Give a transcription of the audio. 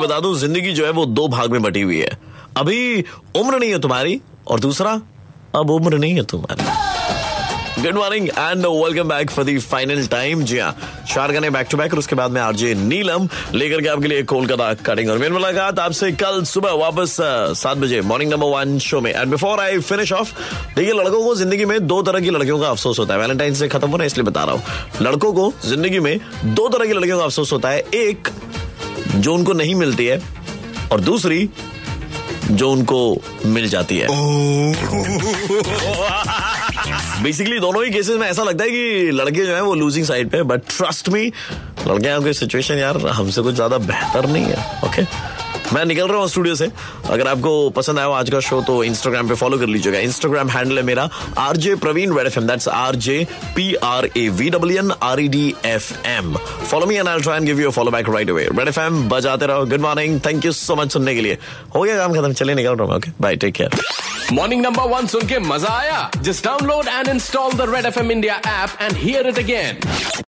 बता दूँ, ज़िंदगी जो है वो दो भाग में बटी हुई है। अभी उम्र नहीं है तुम्हारी, और दूसरा, अब उम्र नहीं है तुम्हारी। Good morning and welcome back for the final time जी हाँ चार गाने बैक टू बैक और उसके बाद में आरजे नीलम लेकर के आपके लिए कोलकाता कटिंग और मेरी मुलाकात आपसे कल सुबह वापस सात बजे मॉर्निंग नंबर वन शो में। And before I finish off देखिए, लड़कों को ज़िंदगी में दो तरह की लड़कियों का अफसोस होता है। वैलेंटाइन से खत्म होना इसलिए बता रहा हूँ। लड़कों को ज़िंदगी में दो तरह की लड़कियों का अफसोस होता है। एक जो उनको नहीं मिलती है और दूसरी जो उनको मिल जाती है। बेसिकली दोनों ही केसेस में ऐसा लगता है कि लड़के जो है वो लूजिंग साइड पे बट ट्रस्ट मी लड़के सिचुएशन यार हमसे कुछ ज़्यादा बेहतर नहीं है ओके मैं निकल रहा हूँ स्टूडियो से। अगर आपको पसंद आया हो आज का शो तो इंस्टाग्राम पे फॉलो कर लीजिएगा। इंस्टाग्राम हैंडल है मेरा R J Praveen red F M that's R J P R A V W N R E D F M follow me and I try give you follow back right away red F M बजाते रहो। Good morning thank you so much सुनने के लिए। हो गया काम खत्म। चलिए निकल रहा हूँ। Okay bye take care morning number one सुन के मज़ा आया। Just download and install the red F M India app and hear it again